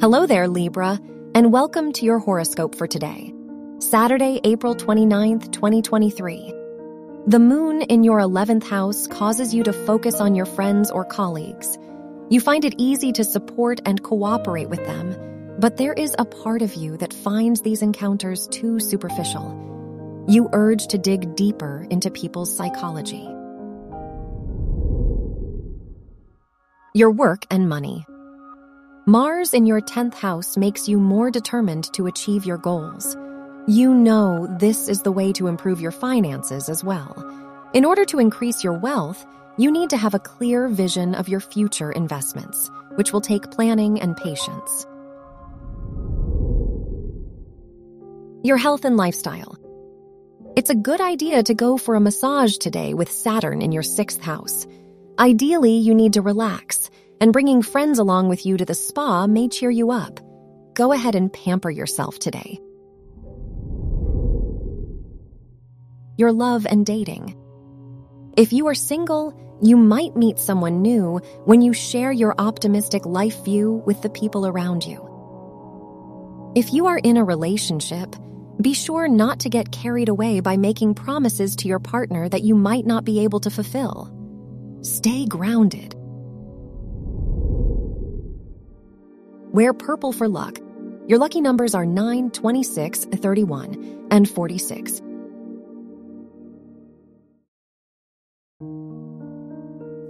Hello there, Libra, and welcome to your horoscope for today, Saturday, April 29th, 2023. The moon in your 11th house causes you to focus on your friends or colleagues. You find it easy to support and cooperate with them, but there is a part of you that finds these encounters too superficial. You urge to dig deeper into people's psychology. Your work and money. Mars in your 10th house makes you more determined to achieve your goals. You know this is the way to improve your finances as well. In order to increase your wealth, you need to have a clear vision of your future investments, which will take planning and patience. Your health and lifestyle. It's a good idea to go for a massage today with Saturn in your sixth house. Ideally, you need to relax and bringing friends along with you to the spa may cheer you up. Go ahead and pamper yourself today. Your love and dating. If you are single, you might meet someone new when you share your optimistic life view with the people around you. If you are in a relationship, be sure not to get carried away by making promises to your partner that you might not be able to fulfill. Stay grounded Wear purple for luck. Your lucky numbers are 9, 26, 31, and 46.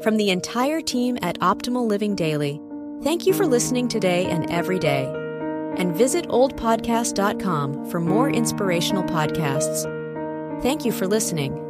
From the entire team at Optimal Living Daily, thank you for listening today and every day. And visit oldpodcast.com for more inspirational podcasts. Thank you for listening.